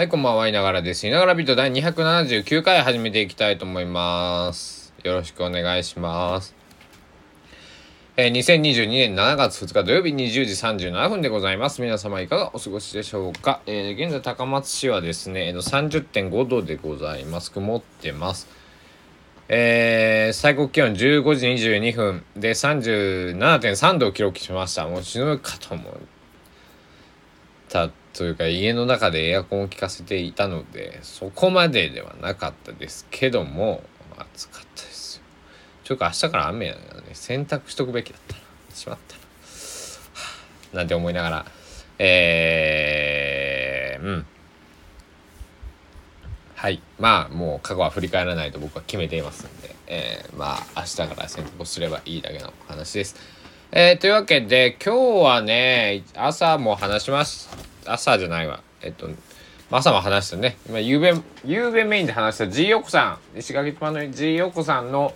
はい、こんばんは、いながらです。いながらビート第279回始めていきたいと思います。よろしくお願いします。えー、2022年7月2日土曜日20時37分でございます。皆様いかがお過ごしでしょうか。えー、現在高松市はですね、30.5度でございます。曇ってます。えー、最高気温15時22分で37.3度を記録しました。もう死ぬかと思ったというか家の中でエアコンを効かせていたのでそこまでではなかったですけども暑かったですよ。ちょっと明日から雨やからね洗濯しとくべきだったな。しまったな。はあなんて思いながらえー、うん。はい。まあ、もう過去は振り返らないと僕は決めていますんで、えー、まあ、明日から洗濯をすればいいだけの話です。えー、というわけで、今日はね、朝も話します。朝じゃないわ。えっと、朝も話したね。今、ゆうべ、ゆうべメインで話した G 横さん、石垣島の G 横さんの、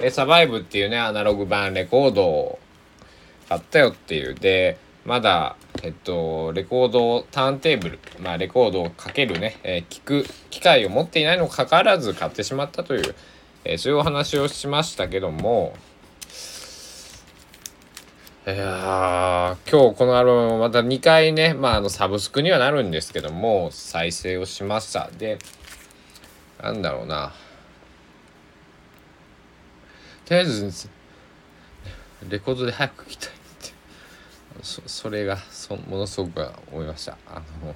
えサバイブっていうね、アナログ版レコードを買ったよっていう。で、まだ、えっと、レコードターンテーブル、まあ、レコードをかけるね、えー聞く機会を持っていないにもかかわらず買ってしまったという、えーそういうお話をしましたけども、いや今日このアルバムまた2回ね、まあ、あのサブスクにはなるんですけども再生をしました。でなんだろうな。とりあえずレコードで早く聴きたいって。そそれがそものすごく思いました。あの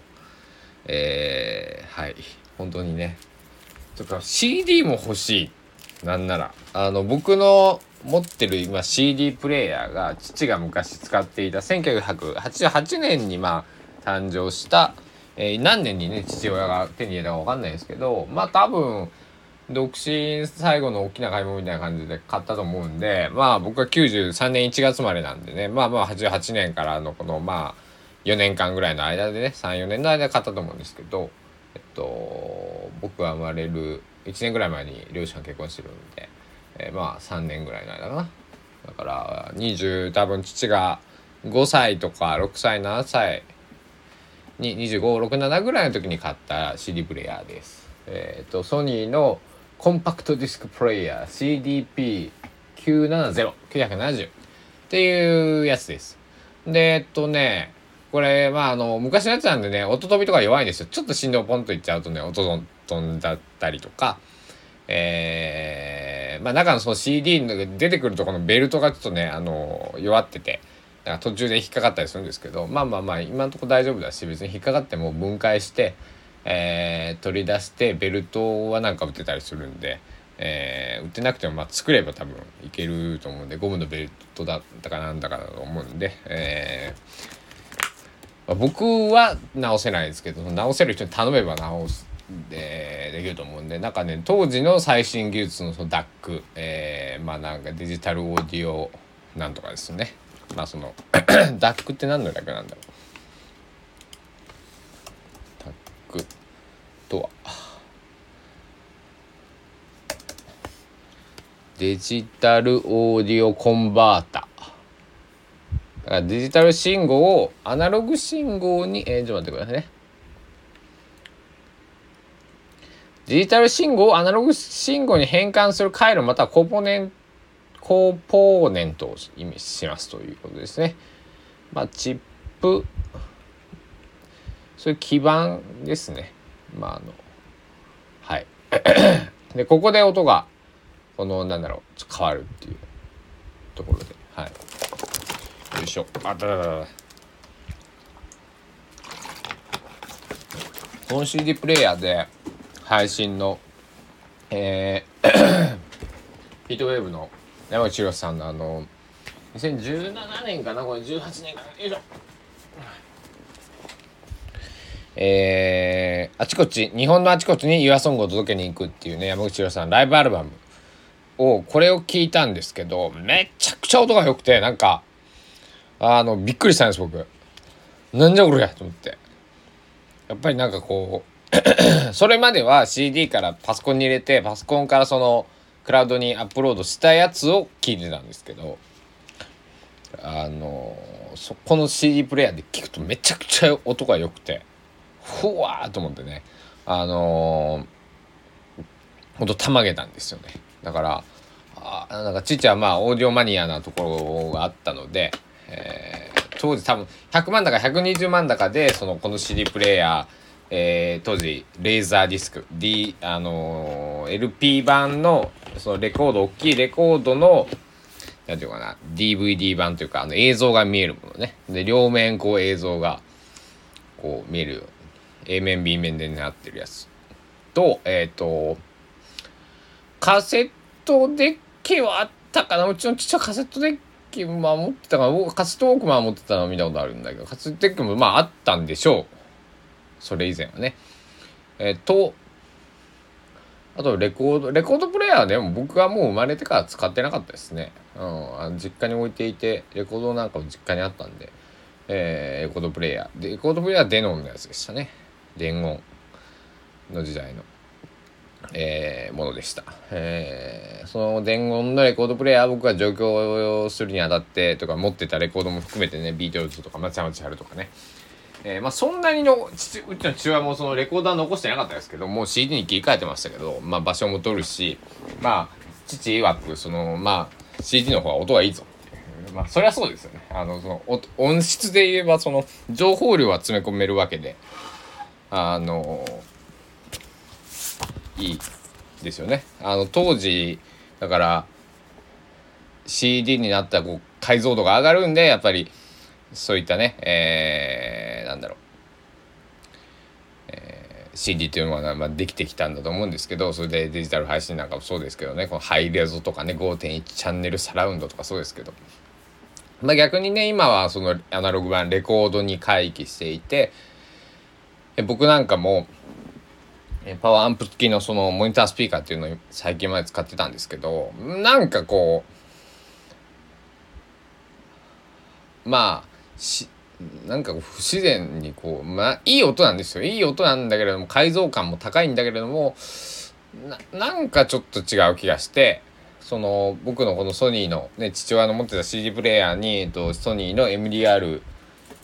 えー、はい。本当にね。とか CD も欲しい。なんなら。あの僕の持ってる今 CD プレイヤーが父が昔使っていた1988年にまあ誕生した、えー何年にね父親が手に入れたか分かんないですけどまあ多分独身最後の大きな買い物みたいな感じで買ったと思うんでまあ僕は93年1月生まれなんでねまあまあ88年からのこのまあ4年間ぐらいの間でね34年の間で買ったと思うんですけどえっと僕が生まれる1年ぐらい前に両親が結婚してるんで、まあ3年ぐらいの間かな。だから20多分父が5歳とか6歳7歳に2567ぐらいの時に買った CD プレイヤーです。えっ、とソニーのコンパクトディスクプレイヤー CDP970970 っていうやつです。でえっとねこれまああの昔のやつなんでね音飛びとか弱いんですよ。ちょっと振動ポンといっちゃうとね音飛んだったりとかえーまあ中のその CD の出てくるところのベルトがちょっとねあの弱ってて途中で引っかかったりするんですけどまあまあまあ今のところ大丈夫だし別に引っかかっても分解して、えー取り出してベルトはなんか売ってたりするんで、えー売ってなくてもまあ作れば多分いけると思うんでゴムのベルトだったかなんだかだと思うんで、えーまあ僕は直せないですけど直せる人に頼めば直すでできると思うんでなんかね当時の最新技術のその DAC、えーまあなんかデジタルオーディオなんとかですね。まあその DAC って何の略なんだろう。DAC とは。デジタルオーディオコンバータだからデジタル信号をアナログ信号にえー、ちょっと待ってくださいね。デジタル信号をアナログ信号に変換する回路またはコンポーネンコーポーネントを意味しますということですね。まあ、チップ、そういう基板ですね。まあ、あの、はい。で、ここで音が、この、なんだろう、変わるっていうところで、はい。よいしょ。あだだだだ。この CD プレイヤーで配信の、えー ヒートウェーブの山口宏さんのあの2017年かな？これ18年かな？よいしょ。えー、あちこち日本のあちこちに YourSong を届けに行くっていうね山口宏さんライブアルバムをこれを聞いたんですけどめちゃくちゃ音が良くてなんかあのびっくりしたんです僕。なんじゃこれと思って。やっぱりなんかこう それまでは CD からパソコンに入れてパソコンからそのクラウドにアップロードしたやつを聞いてたんですけどあのそこの CD プレイヤーで聞くとめちゃくちゃ音が良くてふわーと思ってねあの、ほんとたまげたんですよね。だからあなんか父はまあオーディオマニアなところがあったので、えー、当時多分100万だか120万だかでそのこの CD プレーヤーえー、当時レーザーディスク、D あのー、LP 版のそのレコード大きいレコードのなんていうかな DVD 版というかあの映像が見えるものね。で両面こう映像がこう見えるよ A 面 B 面でなってるやつ。とえっ、ー、とカセットデッキはあったかな？うちの父はカセットデッキまあ持ってたからカセットウォークマン持ってたの見たことあるんだけどカセットデッキもまああったんでしょう。それ以前はね。えー、と、あとレコード、レコードプレーヤーでも僕はもう生まれてから使ってなかったですね。うん、あの実家に置いていて、レコードなんかも実家にあったんで、えー、レコードプレーヤー。で、レコードプレーヤーはデノンのやつでしたね。伝言の時代の、えー、ものでした。えー、その伝言のレコードプレーヤー僕が上京するにあたってとか持ってたレコードも含めてね、ビートルズとか松山千春とかね、えー、まあ、そんなにのうちの父親もそのレコーダー残してなかったですけどもう CD に切り替えてましたけど、まあ、場所も取るしまあ父曰くそのまあ CD の方が音がいいぞ。まあそりゃそうですよね。あのその音質で言えばその情報量は詰め込めるわけであのいいですよね。あの当時だから CD になったこう解像度が上がるんでやっぱりそういったね、えー、なんだろう、えー、CD っていうものは、まあ、できてきたんだと思うんですけどそれでデジタル配信なんかもそうですけどねこのハイレゾとかね5.1チャンネルサラウンドとかそうですけど、まあ、逆にね今はそのアナログ版レコードに回帰していて僕なんかもパワーアンプ付きのそのモニタースピーカーっていうのを最近まで使ってたんですけどなんかこうまあしなんか不自然にこうまあいい音なんですよ。いい音なんだけれども改造感も高いんだけれどもなんかちょっと違う気がしてその僕のこのソニーの、ね、父親の持ってた CD プレーヤーに、えっと、ソニーの MDR、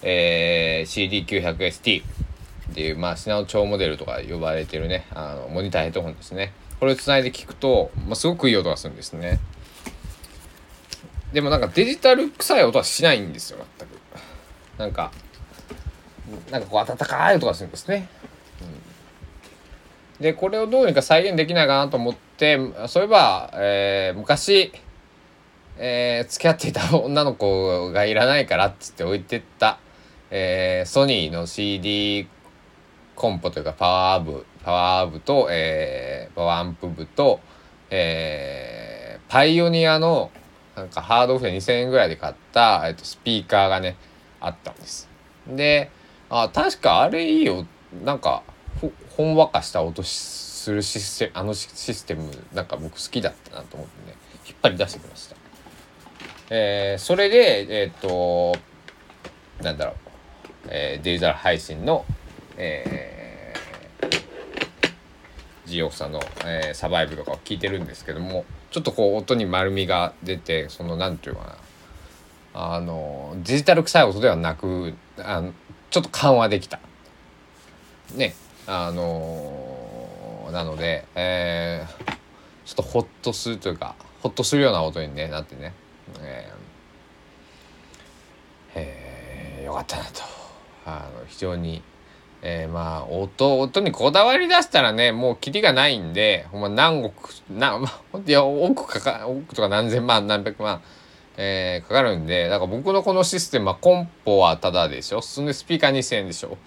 えー、CD900ST っていう、まあ、品の超モデルとか呼ばれてるねあのモニターヘッドホンですね。これをつないで聞くと、まあ、すごくいい音がするんですね。でもなんかデジタル臭い音はしないんですよ全く。なんかなんかこう温かい音がするんですね。でこれをどうにか再現できないかなと思ってそういえば、えー、昔、えー、付き合っていた女の子がいらないからっつって置いてった、えー、ソニーの CD コンポというかパワーアブパワーアブと、えー、パワーアンプ部と、えー、パイオニアのなんかハードオフで2000円ぐらいで買った、えっと、スピーカーがねあったんです。で、あ、確かあれいいよ。なんか、ほんわかした音するシステム、あのシステム、なんか僕好きだったなと思ってね、引っ張り出してきました。えー、それで、えっ、と、なんだろう、えー、デジタル配信の、えー、ジオさんの、えー、サバイブとかを聞いてるんですけども、ちょっとこう音に丸みが出て、その、なんていうかな、あのデジタル臭い音ではなくあのちょっと緩和できた。ねあのなので、えー、ちょっとホッとするというかホッとするような音に、ね、なってね、えーえー、よかったなとあの非常に。えー、まあ音音にこだわり出したらねもうキリがないんでほんま何億な、まあ、いや億かか億とか何千万何百万えー、かかるんで、だから僕のこのシステムはコンポはタダでしょ？そんでスピーカー2000円でしょ？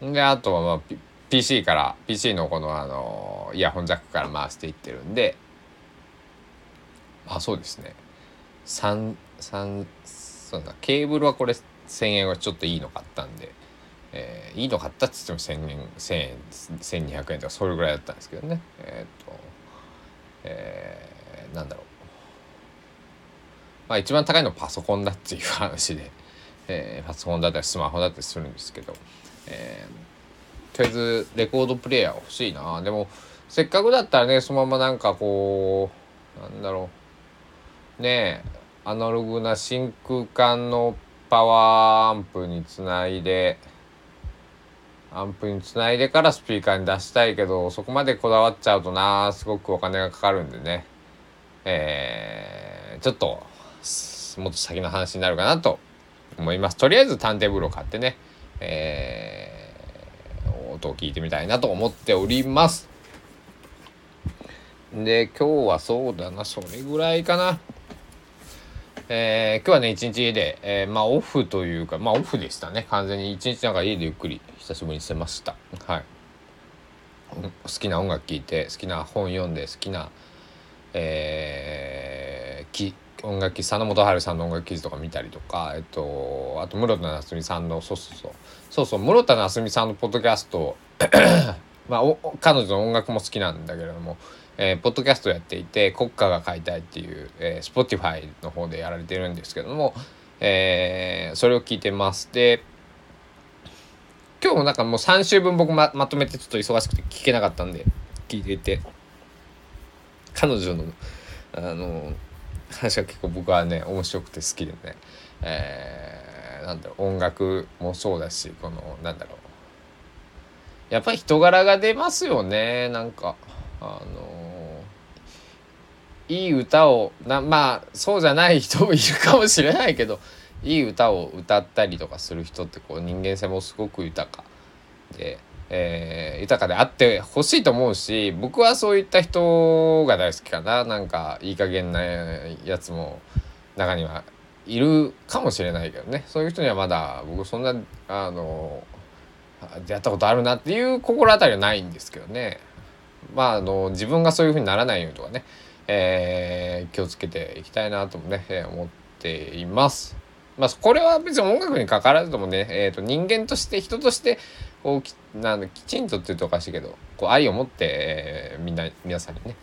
で、あとはまあ、P、PC から、PC のこのあの、イヤホンジャックから回していってるんで、あ、そうですね。3、3、そうだ、ケーブルはこれ1000円はちょっといいの買ったんで、えー、いいの買ったっつっても1000円、1000円、1200円とかそれぐらいだったんですけどね。えっ、と、えー、なんだろう。まあ一番高いのはパソコンだっていう話で、えー、パソコンだったりスマホだったりするんですけど、えー、とりあえずレコードプレーヤー欲しいな。でもせっかくだったらねそのままなんかこうなんだろう。ねえアナログな真空管のパワーアンプにつないでアンプにつないでからスピーカーに出したいけどそこまでこだわっちゃうとな。すごくお金がかかるんでね。えー、ちょっともっと先の話になるかなと思いますとりあえず探偵風呂買ってねえー、音を聞いてみたいなと思っておりますで今日はそうだなそれぐらいかなえー、今日はね、一日家で、えー、まあオフというか、まあオフでしたね。完全に一日なんか家でゆっくり久しぶりにしてました。はい。好きな音楽聴いて、好きな本読んで、好きな、えー、音楽記佐野元春さんの音楽記事とか見たりとか、えっと、あと室田夏美さんの、そうそうそう、そうそう、室田夏美さんのポッドキャスト、まあ彼女の音楽も好きなんだけれども、えー、ポッドキャストやっていて国家が買いたいっていう、えー、Spotify の方でやられてるんですけども、えー、それを聞いてます。で今日もなんかもう3週分僕ままとめてちょっと忙しくて聞けなかったんで聞いていて彼女のあの話が結構僕はね面白くて好きでね、えー、なんだろう音楽もそうだしこのなんだろう。やっぱり人柄が出ますよね。なんかあのいい歌をなまあそうじゃない人もいるかもしれないけどいい歌を歌ったりとかする人ってこう人間性もすごく豊かで、えー、豊かであってほしいと思うし僕はそういった人が大好きかな。なんかいい加減なやつも中にはいるかもしれないけどね。そういう人にはまだ僕そんなあのやったことあるなっていう心当たりはないんですけどね。まああの自分がそういうふうにならないようにとかね。えー、気をつけていきたいなともね、えー、思っています。まあ、これは別に音楽に関わらずともね、えー、と人間として人としてこうきなんきちんとって言うとおかしいけどこう愛を持って、えー、みんな皆さんにね、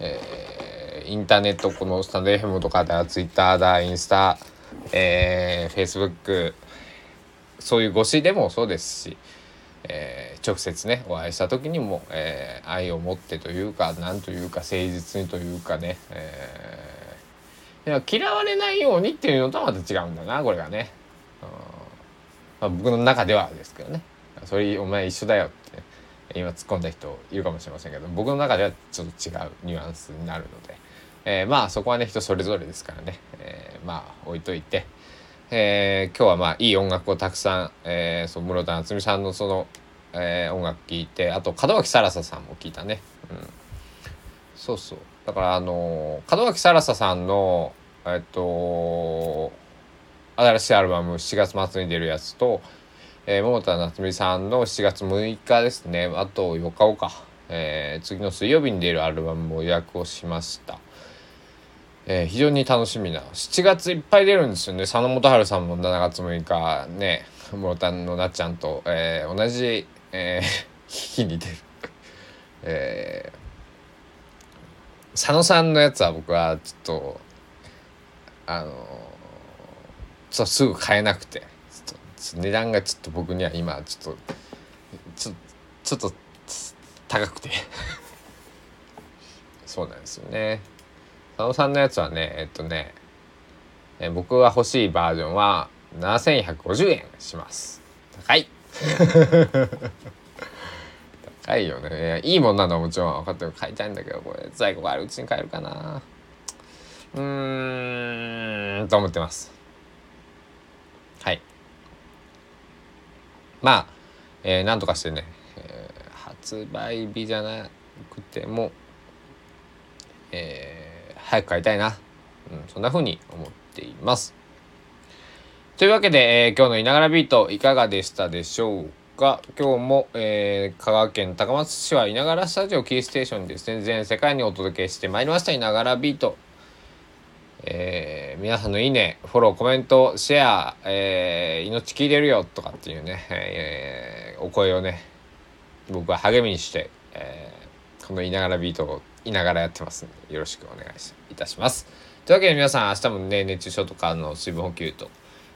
えー、インターネットこのスタンド FM とかだツイッターだインスタ、えー、フェイスブックそういう越しでもそうですし、えー、直接ねお会いした時にも、えー、愛を持ってというか何というか誠実にというかね、えー、嫌われないようにっていうのとはまた違うんだなこれがね、まあ、僕の中ではですけどね。それお前一緒だよって、今突っ込んだ人いるかもしれませんけど僕の中ではちょっと違うニュアンスになるので、えー、まあそこはね人それぞれですからね、えー、まあ置いといて。えー、今日はまあいい音楽をたくさん、えー、そう室田夏美さんのその、えー、音楽聴いてあと門脇沙羅さんも聴いたね、うん、そうそう。だからあの門脇沙羅さんのえっと新しいアルバム7月末に出るやつと、えー、桃田夏美さんの7月6日ですね。あと4日後か、えー、次の水曜日に出るアルバムも予約をしました。えー、非常に楽しみな。7月いっぱい出るんですよね。佐野元春さんも7月6日。ねモロタンのなっちゃんと、えー、同じ、えー、日に出る。えー、佐野さんのやつは僕はちょっとあのちょっとすぐ買えなくて。値段がちょっと僕には今ちょっとちょちょっと高くて。そうなんですよね。佐野さんのやつはねえっとね、え僕が欲しいバージョンは7150円します。高い。高いよね。いいもんなのはもちろん分かってる。買いたいんだけどこれ在庫があるうちに買えるかな。うーんと思ってます。はい。まあ、えー、なんとかしてね、えー、発売日じゃなくてもえー早く買いたいな。うん、そんな風に思っています。というわけで、えー、今日のいながらビートいかがでしたでしょうか？今日も、えー、香川県高松市はいながらスタジオキーステーションにですね、全世界にお届けしてまいりましたいながらビート。えー、皆さんのいいね、フォロー、コメント、シェア、えー、命聞いてるよとかっていうね、えー、お声をね、僕は励みにして、えー、このいながらビートをいながらやってますんでよろしくお願いいたします。というわけで皆さん明日もね熱中症とかの水分補給と、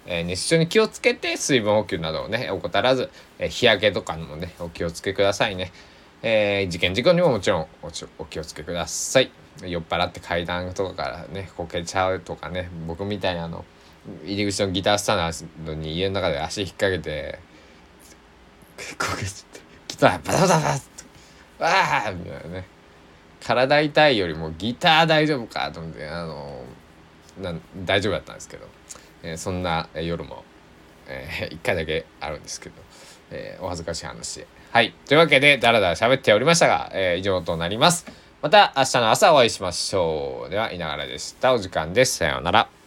えー、熱中症に気をつけて水分補給などをね怠らず、えー、日焼けとかにもねお気をつけくださいね。えー、事件事故にももちろんお気をつけください。酔っ払って階段とかからねこけちゃうとかね僕みたいにあの入り口のギタースタンドに家の中で足引っ掛けてこけちゃってギターバタバタバタわあみたいなね体痛いよりもギター大丈夫かと思ってあのな大丈夫だったんですけど、えー、そんな夜も、えー、1回だけあるんですけど、えー、お恥ずかしい話。はい。というわけで、だらだら喋っておりましたが、えー、以上となります。また明日の朝お会いしましょう。では、いながらでした。お時間です。さようなら。